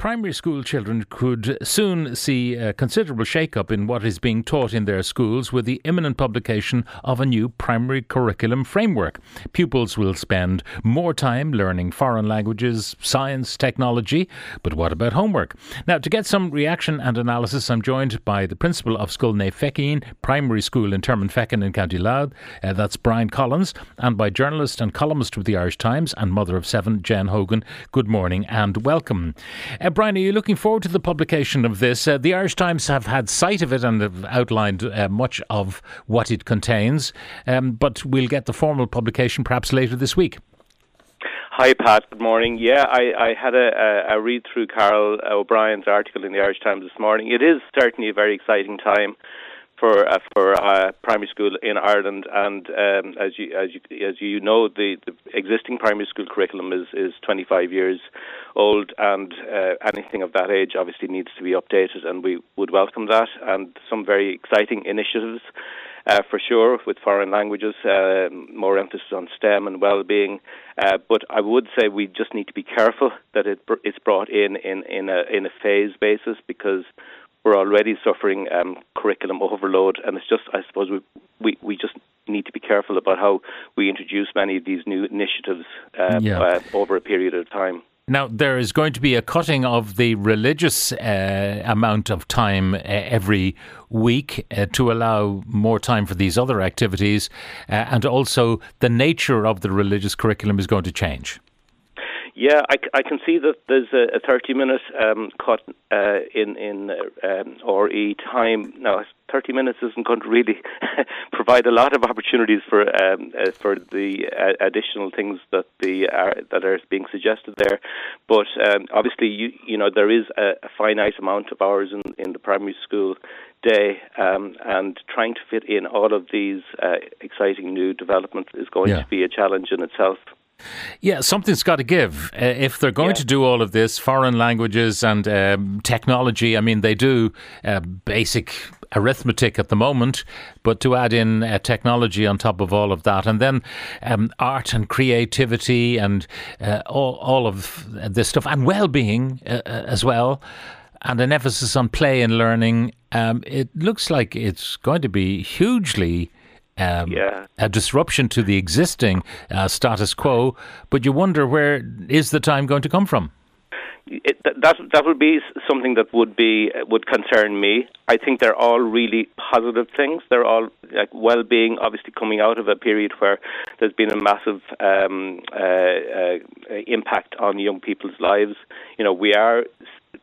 Primary school children could soon see a considerable shake-up in what is being taught in their schools with the imminent publication of a new primary curriculum framework. Pupils will spend more time learning foreign languages, science, technology, but what about homework? Now, to get some reaction and analysis, I'm joined by the principal of Scoil Naomh Feichin Primary School in Termonfeckin in County Louth, uh, that's Bryan Collins, and by journalist and columnist with the Irish Times and mother of seven, Jen Hogan. Good morning and welcome. Uh, Bryan, are you looking forward to the publication of this? Uh, the Irish Times have had sight of it and have outlined uh, much of what it contains, um, but we'll get the formal publication perhaps later this week. Hi, Pat. Good morning. Yeah, I, I had a, a, a read through Carl O'Brien's article in the Irish Times this morning. It is certainly a very exciting time for uh, for uh, primary school in Ireland, and um, as you as you as you know, the, the existing primary school curriculum is is 25 years old, and uh, anything of that age obviously needs to be updated, and we would welcome that, and some very exciting initiatives. Uh, for sure, with foreign languages, uh, more emphasis on STEM and well-being. Uh, but I would say we just need to be careful that it it's brought in in in a in a phase basis because we're already suffering um, curriculum overload, and it's just I suppose we, we we just need to be careful about how we introduce many of these new initiatives um, Yeah. uh, over a period of time. Now, there is going to be a cutting of the religious uh, amount of time uh, every week uh, to allow more time for these other activities, uh, and also the nature of the religious curriculum is going to change. Yeah, I, I can see that there's a, a 30 minute um, cut uh, in in uh, um, RE time. Now, 30 minutes isn't going to really provide a lot of opportunities for um, uh, for the uh, additional things that the are, that are being suggested there. But um, obviously, you you know there is a, a finite amount of hours in in the primary school day, um, and trying to fit in all of these uh, exciting new developments is going Yeah. to be a challenge in itself. Yeah, something's got to give. Uh, if they're going Yeah. to do all of this, foreign languages and um, technology, I mean, they do uh, basic arithmetic at the moment, but to add in uh, technology on top of all of that, and then um, art and creativity and uh, all, all of this stuff, and well being uh, uh, as well, and an emphasis on play and learning, um, it looks like it's going to be hugely um, Yeah. a disruption to the existing uh, status quo, but you wonder where is the time going to come from? it, that that would be something that would be would concern me. I think they're all really positive things. They're all like well-being, obviously coming out of a period where there's been a massive um, uh, uh, impact on young people's lives. You know, we are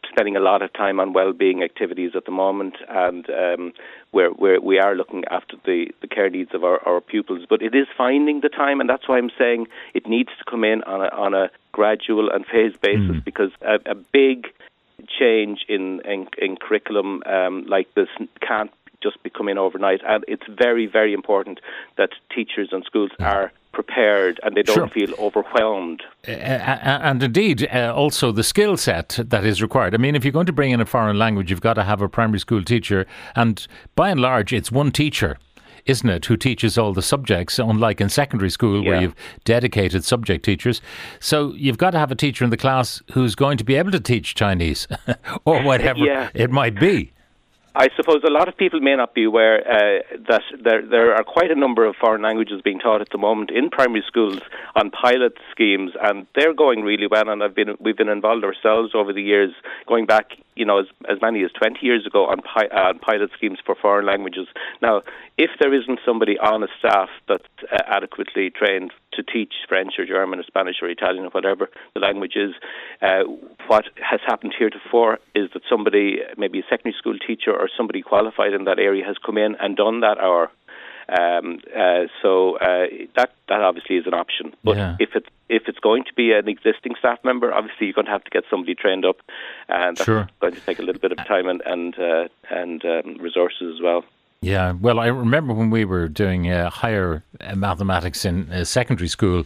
spending a lot of time on well-being activities at the moment, and um, we're, we're we are looking after the, the care needs of our, our pupils. But it is finding the time, and that's why I'm saying it needs to come in on a, on a gradual and phased basis because a, a big change in in, in curriculum um, like this can't just be come in overnight. And it's very very important that teachers and schools are prepared and they don't Sure. feel overwhelmed Uh, and indeed, uh, also the skill set that is required. I mean, if you're going to bring in a foreign language, you've got to have a primary school teacher, and by and large, it's one teacher. Isn't it, who teaches all the subjects, unlike in secondary school where you've dedicated subject teachers? So you've got to have a teacher in the class who's going to be able to teach Chinese or whatever Yeah. it might be. I suppose a lot of people may not be aware uh, that there there are quite a number of foreign languages being taught at the moment in primary schools on pilot schemes, and they're going really well. And I've been we've been involved ourselves over the years, going back you know as as many as twenty years ago on, pi- uh, on pilot schemes for foreign languages. Now, if there isn't somebody on a staff that's uh, adequately trained to teach French or German or Spanish or Italian or whatever the language is, uh, what has happened heretofore is that somebody, maybe a secondary school teacher or somebody qualified in that area, has come in and done that hour. Um, uh, so uh, that that obviously is an option. But Yeah. if it's if it's going to be an existing staff member, obviously you're going to have to get somebody trained up, and that's Sure. going to take a little bit of time and and uh, and um, resources as well. Yeah, well, I remember when we were doing uh, higher uh, mathematics in uh, secondary school,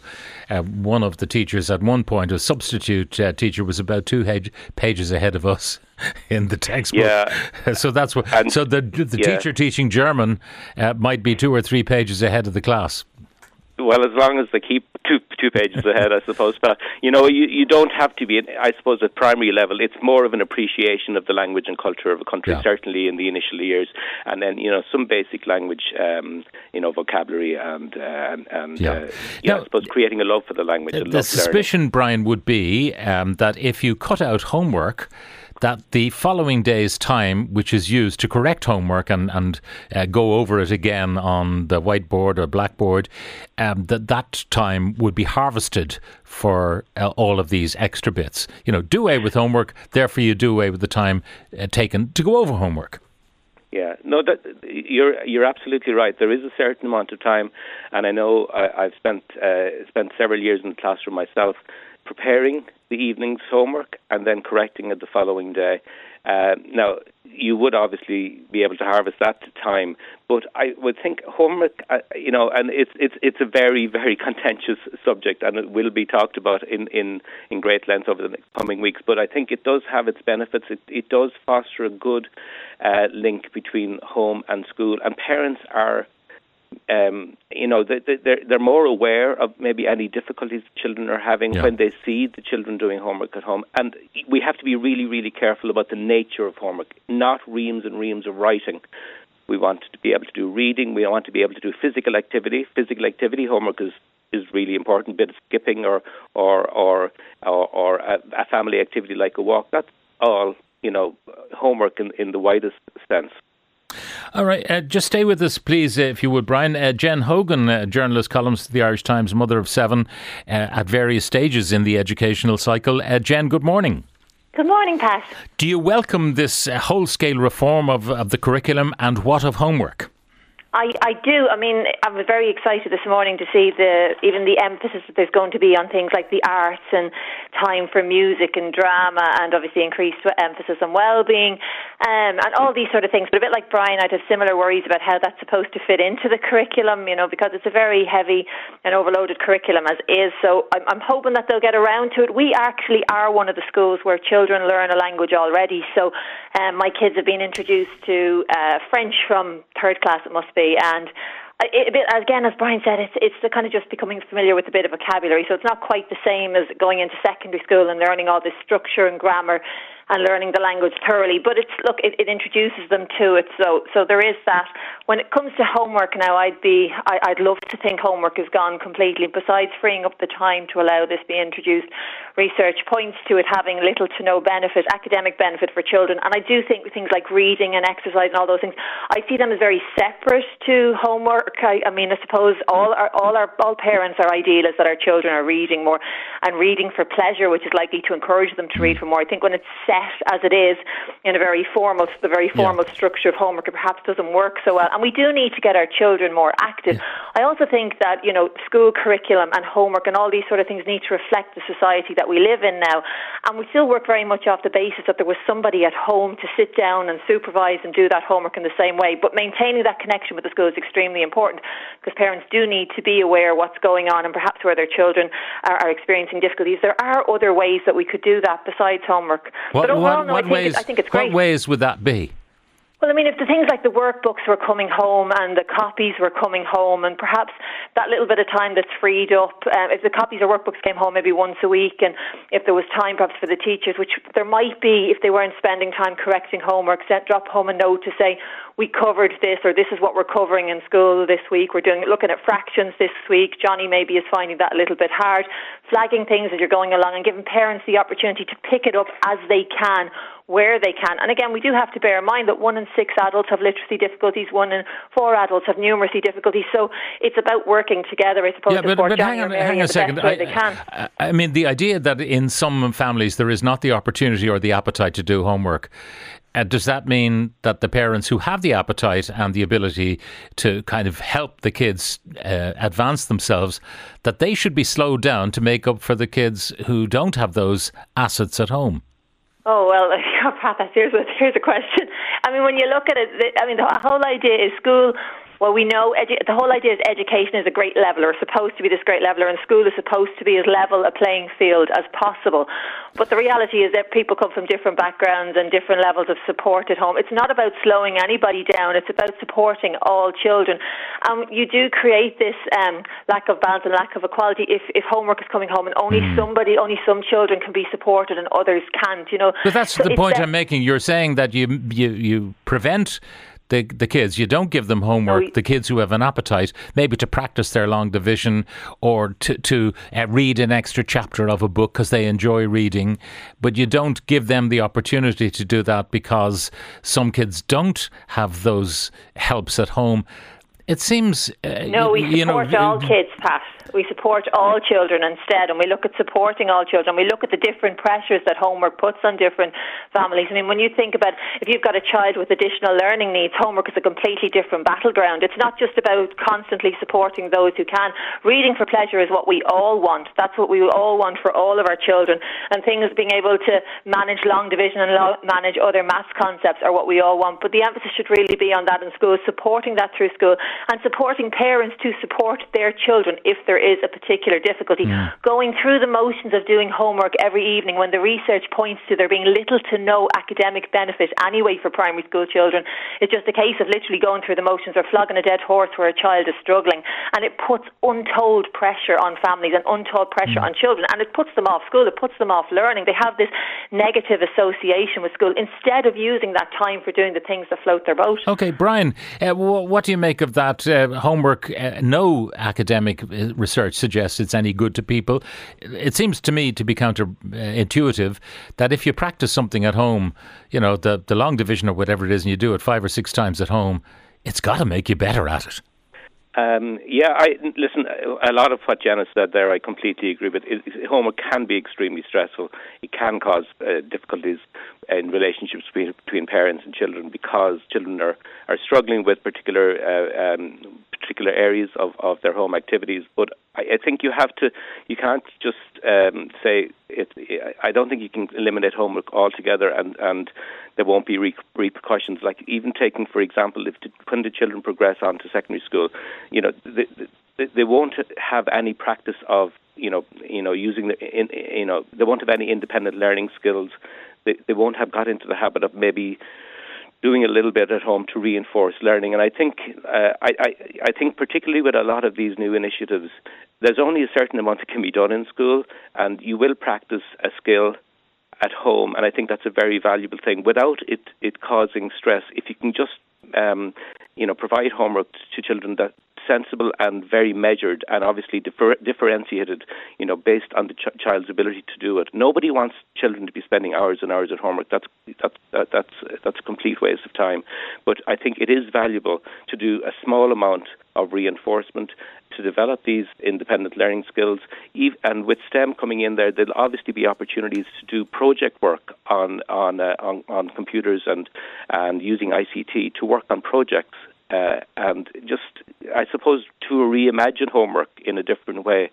uh, one of the teachers at one point, a substitute uh, teacher, was about two page, pages ahead of us in the textbook. Yeah. so that's what. And- so the the yeah. teacher teaching German uh, might be two or three pages ahead of the class. well, as long as they keep two two pages ahead, I suppose. But you know, you you don't have to be. I suppose at primary level, it's more of an appreciation of the language and culture of a country, Yeah. certainly in the initial years, and then you know some basic language, um, you know, vocabulary and uh, and, and Yeah. uh, yeah, Now- I suppose creating a love for the language. and the love learning. suspicion, Bryan, would be um, that if you cut out homework, that the following day's time, which is used to correct homework and and uh, go over it again on the whiteboard or blackboard, um, that that time would be harvested for uh, all of these extra bits. You know, do away with homework, therefore you do away with the time uh, taken to go over homework. Yeah, no, that you're you're absolutely right. There is a certain amount of time, and I know I, I've spent uh, spent several years in the classroom myself, preparing the evening's homework and then correcting it the following day. Uh, now, you would obviously be able to harvest that time, but I would think homework, uh, you know, and it's it's it's a very very contentious subject, and it will be talked about in in in great length over the coming weeks. But I think it does have its benefits. It it does foster a good uh, link between home and school, and parents are um, you know, they, they- they're they're more aware of maybe any difficulties children are having Yeah. when they see the children doing homework at home. And we have to be really, really careful about the nature of homework, not reams and reams of writing. We want to be able to do reading. We want to be able to do physical activity. Physical activity homework is is really important. bit of skipping or or or or, or a, a family activity like a walk. That's all you know, homework in in the widest sense. All right, uh, just stay with us, please, if you would, Bryan. Uh, Jen Hogan, uh, journalist, columnist at the Irish Times, mother of seven, uh, at various stages in the educational cycle. Uh, Jen, good morning. Good morning, Pat. Do you welcome this uh, whole scale reform of, of the curriculum and what of homework? I, I do. I mean, I was very excited this morning to see the even the emphasis that there's going to be on things like the arts and time for music and drama, and obviously increased emphasis on well-being um, and all these sort of things. But a bit like Bryan, I'd have similar worries about how that's supposed to fit into the curriculum. You know, because it's a very heavy and overloaded curriculum as is. So I'm, I'm hoping that they'll get around to it. We actually are one of the schools where children learn a language already. So um, my kids have been introduced to uh, French from third class, it must be, and uh, it, again, as Bryan said, it's it's the kind of just becoming familiar with a bit of vocabulary. So it's not quite the same as going into secondary school and learning all this structure and grammar and learning the language thoroughly. But it's look, it, it introduces them to it. So so there is that. When it comes to homework now, I'd be I, I'd love to think homework is gone completely. Besides freeing up the time to allow this be introduced, research points to it having little to no benefit, academic benefit for children. And I do think things like reading and exercise and all those things, I see them as very separate to homework. I, I mean, I suppose all our all our all parents are idealists that our children are reading more and reading for pleasure, which is likely to encourage them to read for more. I think when it's set as it is in a very formal, the very formal structure of homework, it perhaps doesn't work so well. And we do need to get our children more active. I also think that you know school curriculum and homework and all these sort of things need to reflect the society that we live in now. And we still work very much off the basis that there was somebody at home to sit down and supervise and do that homework in the same way. But maintaining that connection with the school is extremely important because parents do need to be aware what's going on and perhaps where their children are, are experiencing difficulties. There are other ways that we could do that besides homework. What, what, what think ways, I think it's great. what ways would that be? Well, I mean, if the things like the workbooks were coming home and the copies were coming home, and perhaps that little bit of time that's freed up, um, if the copies or workbooks came home maybe once a week, and if there was time perhaps for the teachers, which there might be if they weren't spending time correcting homework, sent drop home a note to say we covered this or this is what we're covering in school this week. We're doing looking at fractions this week. Johnny maybe is finding that a little bit hard. Flagging things as you're going along and giving parents the opportunity to pick it up as they can where they can. And again, we do have to bear in mind that one in six adults have literacy difficulties, one in four adults have numeracy difficulties. So it's about working together, I suppose, Yeah, but, but hang on, hang on a second. best I, they can. I, I mean, the idea that in some families there is not the opportunity or the appetite to do homework. Uh, does that mean that the parents who have the appetite and the ability to kind of help the kids uh, advance themselves, that they should be slowed down to make up for the kids who don't have those assets at home? Oh well, Pat, that's here's a here's a question. I mean, when you look at it, I mean, the whole idea is school Well, we know edu- the whole idea is education is a great leveler, supposed to be this great leveler, and school is supposed to be as level a playing field as possible. But the reality is that people come from different backgrounds and different levels of support at home. It's not about slowing anybody down. It's about supporting all children. And you do create this um, lack of balance and lack of equality if, if homework is coming home and only mm. somebody, only some children can be supported and others can't. You know. But that's so the point I'm making. You're saying that you you you prevent the, the kids. You don't give them homework, no, the kids who have an appetite, maybe to practice their long division or to, to uh, read an extra chapter of a book because they enjoy reading. But you don't give them the opportunity to do that because some kids don't have those helps at home. It seems. Uh, no, we support you know, all kids, Pat. We support all children instead, and we look at supporting all children. We look at the different pressures that homework puts on different families. I mean, when you think about if you've got a child with additional learning needs, homework is a completely different battleground. It's not just about constantly supporting those who can. Reading for pleasure is what we all want. That's what we all want for all of our children. And things being able to manage long division and manage other maths concepts are what we all want. But the emphasis should really be on that in school, supporting that through school, and supporting parents to support their children if there is a particular difficulty. Going through the motions of doing homework every evening when the research points to there being little to no academic benefit anyway for primary school children. It's just a case of literally going through the motions or flogging a dead horse where a child is struggling. And it puts untold pressure on families and untold pressure mm. on children. And it puts them off school, it puts them off learning. They have this negative association with school instead of using that time for doing the things that float their boat. Okay, Bryan, uh, what do you make of that uh, homework, uh, no academic uh, research suggests it's any good to people. It seems to me to be counterintuitive that if you practice something at home, you know, the, the long division or whatever it is, and you do it five or six times at home, it's got to make you better at it. Um, yeah, I listen. A lot of what Janice said there, I completely agree with. It, homework can be extremely stressful. It can cause uh, difficulties in relationships between, between, parents and children because children are, are struggling with particular uh, um, particular areas of, of their home activities. But I, I think you have to. You can't just um, say it. I don't think you can eliminate homework altogether, and and there won't be re- repercussions. Like even taking, for example, if the, when the children progress on to secondary school, you know, they, they, they won't have any practice of you know, you know, using the, in, you know, they won't have any independent learning skills. They, they won't have got into the habit of maybe doing a little bit at home to reinforce learning. And I think, uh, I, I, I think particularly with a lot of these new initiatives, there's only a certain amount that can be done in school, and you will practice a skill at home, and I think that's a very valuable thing without it it causing stress. If you can just um, you know provide homework to children that sensible and very measured and obviously differ- differentiated, you know, based on the ch- child's ability to do it. Nobody wants children to be spending hours and hours at homework. That's that's that, that's that's a complete waste of time. But I think it is valuable to do a small amount of reinforcement to develop these independent learning skills. And with STEM coming in there, there'll obviously be opportunities to do project work on on uh, on, on computers and and using ICT to work on projects uh, and just, I suppose, to reimagine homework in a different way.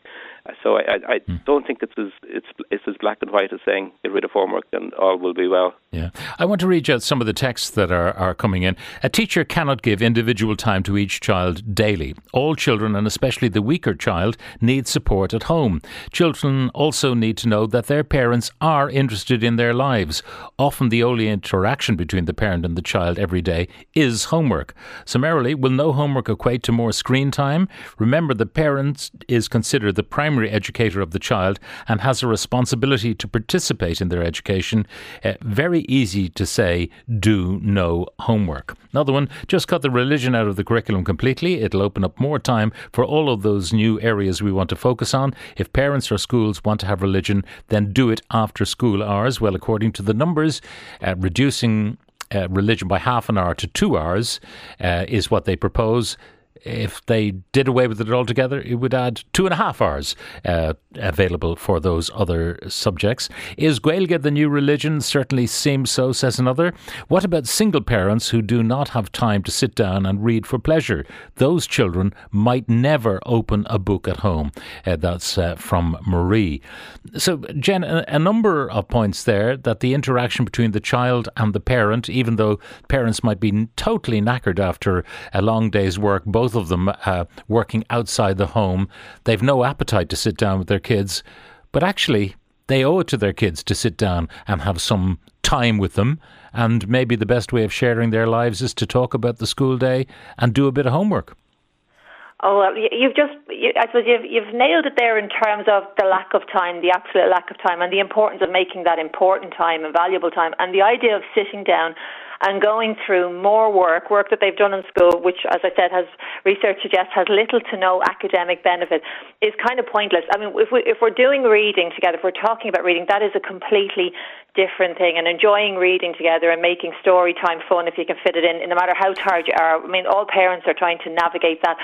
So I, I mm. don't think it's as it's it's as black and white as saying get rid of homework and all will be well. Yeah, I want to read out some of the texts that are, are coming in. A teacher cannot give individual time to each child daily. All children, and especially the weaker child, need support at home. Children also need to know that their parents are interested in their lives. Often, the only interaction between the parent and the child every day is homework. Summarily, will no homework equate to more screen time? Remember, the parent is considered the primary primary educator of the child and has a responsibility to participate in their education. Uh, very easy to say, do no homework. Another one, just cut the religion out of the curriculum completely. It'll open up more time for all of those new areas we want to focus on. If parents or schools want to have religion, then do it after school hours. Well, according to the numbers, uh, reducing uh, religion by half an hour to two hours uh, is what they propose if they did away with it altogether, it would add two and a half hours uh, available for those other subjects. Is Gaeilge the new religion? Certainly seems so, says another. What about single parents who do not have time to sit down and read for pleasure? Those children might never open a book at home. Uh, that's uh, from Marie. So, Jen, a, a number of points there that the interaction between the child and the parent, even though parents might be totally knackered after a long day's work, both of them uh, working outside the home, they've no appetite to sit down with their kids. But actually, they owe it to their kids to sit down and have some time with them. And maybe the best way of sharing their lives is to talk about the school day and do a bit of homework. Oh, well, you've just, you, I suppose you've, you've nailed it there in terms of the lack of time, the absolute lack of time, and the importance of making that important time and valuable time, and the idea of sitting down and going through more work, work that they've done in school, which, as I said, has research suggests has little to no academic benefit, is kind of pointless. I mean, if, we, if we're doing reading together, if we're talking about reading, that is a completely different thing. And enjoying reading together and making story time fun, if you can fit it in, no matter how tired you are. I mean, all parents are trying to navigate that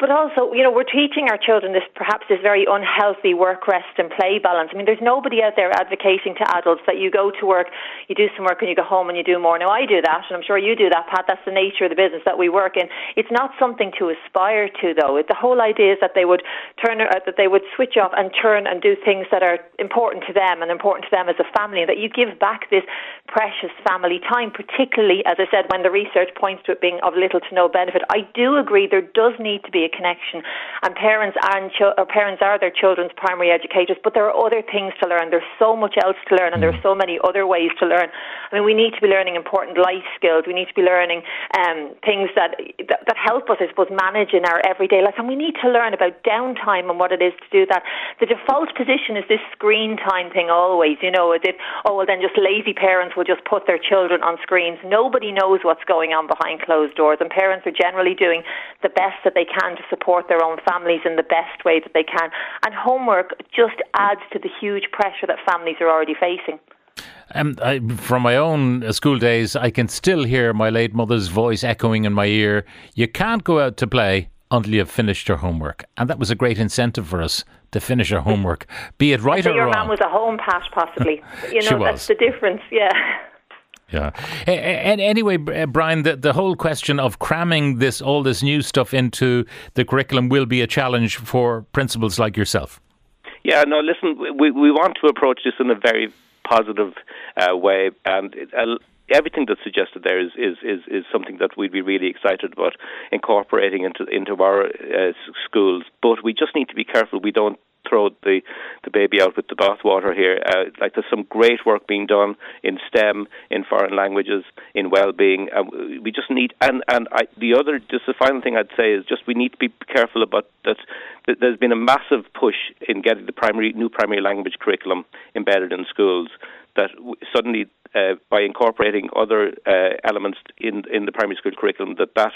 but also, you know, we're teaching our children this perhaps this very unhealthy work, rest, and play balance. I mean, there's nobody out there advocating to adults that you go to work, you do some work, and you go home and you do more. Now, I do that, and I'm sure you do that, Pat. That's the nature of the business that we work in. It's not something to aspire to, though. The whole idea is that they would turn, uh, that they would switch off and turn and do things that are important to them and important to them as a family, that you give back this precious family time, particularly, as I said, when the research points to it being of little to no benefit. I do agree there does need to be connection. And parents and or parents are their children's primary educators, but there are other things to learn. There's so much else to learn, and there are so many other ways to learn. I mean, we need to be learning important life skills. We need to be learning um, things that, that that help us, I suppose, manage in our everyday life. And we need to learn about downtime and what it is to do that. The default position is this screen time thing always. You know, as if oh well, then just lazy parents will just put their children on screens. Nobody knows what's going on behind closed doors, and parents are generally doing the best that they can to support their own families in the best way that they can. And homework just adds to the huge pressure that families are already facing. Um, I, from my own uh, school days, I can still hear my late mother's voice echoing in my ear. You can't go out to play until you've finished your homework. And that was a great incentive for us to finish our homework, be it right or your wrong. Your mum was a home pat, possibly. You know, that's the difference, yeah. Yeah. And anyway, uh, Bryan, the, the whole question of cramming this all this new stuff into the curriculum will be a challenge for principals like yourself. Yeah. No. Listen, we we want to approach this in a very positive uh, way, and uh, everything that's suggested there is, is, is, is something that we'd be really excited about incorporating into into our uh, schools. But we just need to be careful we don't throw the the baby out with the bathwater here. Uh, like there's some great work being done in STEM, in foreign languages, in well-being. Uh, we just need and and I, the other just the final thing I'd say is just we need to be careful about that. that there's been a massive push in getting the primary new primary language curriculum embedded in schools. That suddenly, uh, by incorporating other uh, elements in in the primary school curriculum, that that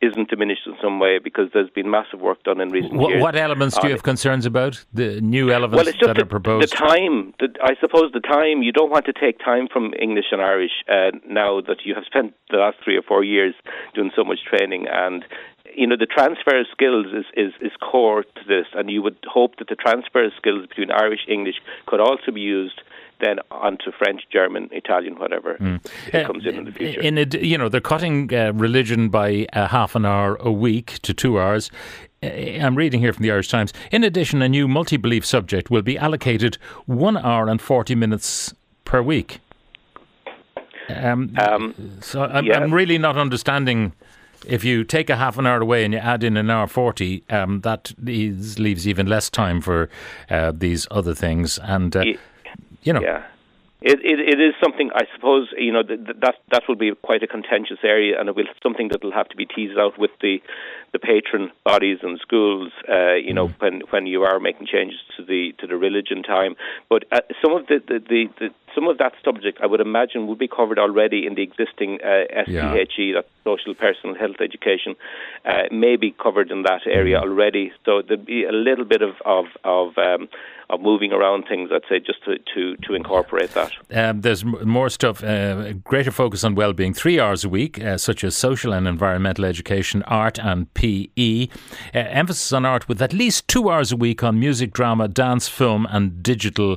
isn't diminished in some way because there's been massive work done in recent what, years. What elements do you have concerns about? The new elements well, it's just that the, are proposed? The time, the, I suppose the time, you don't want to take time from English and Irish uh, now that you have spent the last three or four years doing so much training and you know the transfer of skills is, is, is core to this, and you would hope that the transfer of skills between Irish English could also be used then onto French, German, Italian, whatever mm. uh, comes in in the future. In a, you know, they're cutting uh, religion by uh, half an hour a week to two hours. Uh, I'm reading here from the Irish Times. In addition, a new multi belief subject will be allocated one hour and 40 minutes per week. Um, um, so I'm, yeah. I'm, really not understanding. If you take a half an hour away and you add in an hour 40, um, that leaves even less time for uh, these other things. And uh, you know. Yeah. It, it, it is something I suppose you know that that that will be quite a contentious area, and it will something that will have to be teased out with the the patron bodies and schools. Uh, you know, mm. when when you are making changes to the to the religion time, but uh, some of the, the, the, the some of that subject I would imagine would be covered already in the existing uh, SPHE, yeah. that social personal health education, uh, may be covered in that area mm. already. So there'd be a little bit of of, of um, of moving around things, I'd say, just to, to, to incorporate that. Um, there's more stuff, uh, greater focus on well-being, three hours a week, uh, such as social and environmental education, art and PE. Uh, emphasis on art with at least two hours a week on music, drama, dance, film, and digital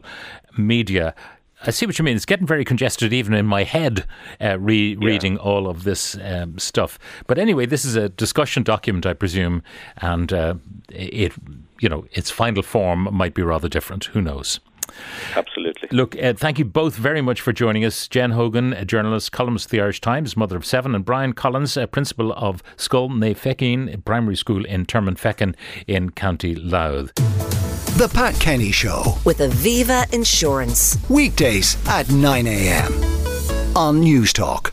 media. I see what you mean. It's getting very congested even in my head uh, re- yeah. reading all of this um, stuff. But anyway, this is a discussion document, I presume, and uh, it, you know, its final form might be rather different. Who knows? Absolutely. Look, uh, thank you both very much for joining us. Jen Hogan, a journalist, columnist of the Irish Times, mother of seven, and Bryan Collins, a principal of Scoil Naomh Feichin Primary School in Termonfeckin in County Louth. The Pat Kenny Show with Aviva Insurance. Weekdays at 9 a.m. on Newstalk.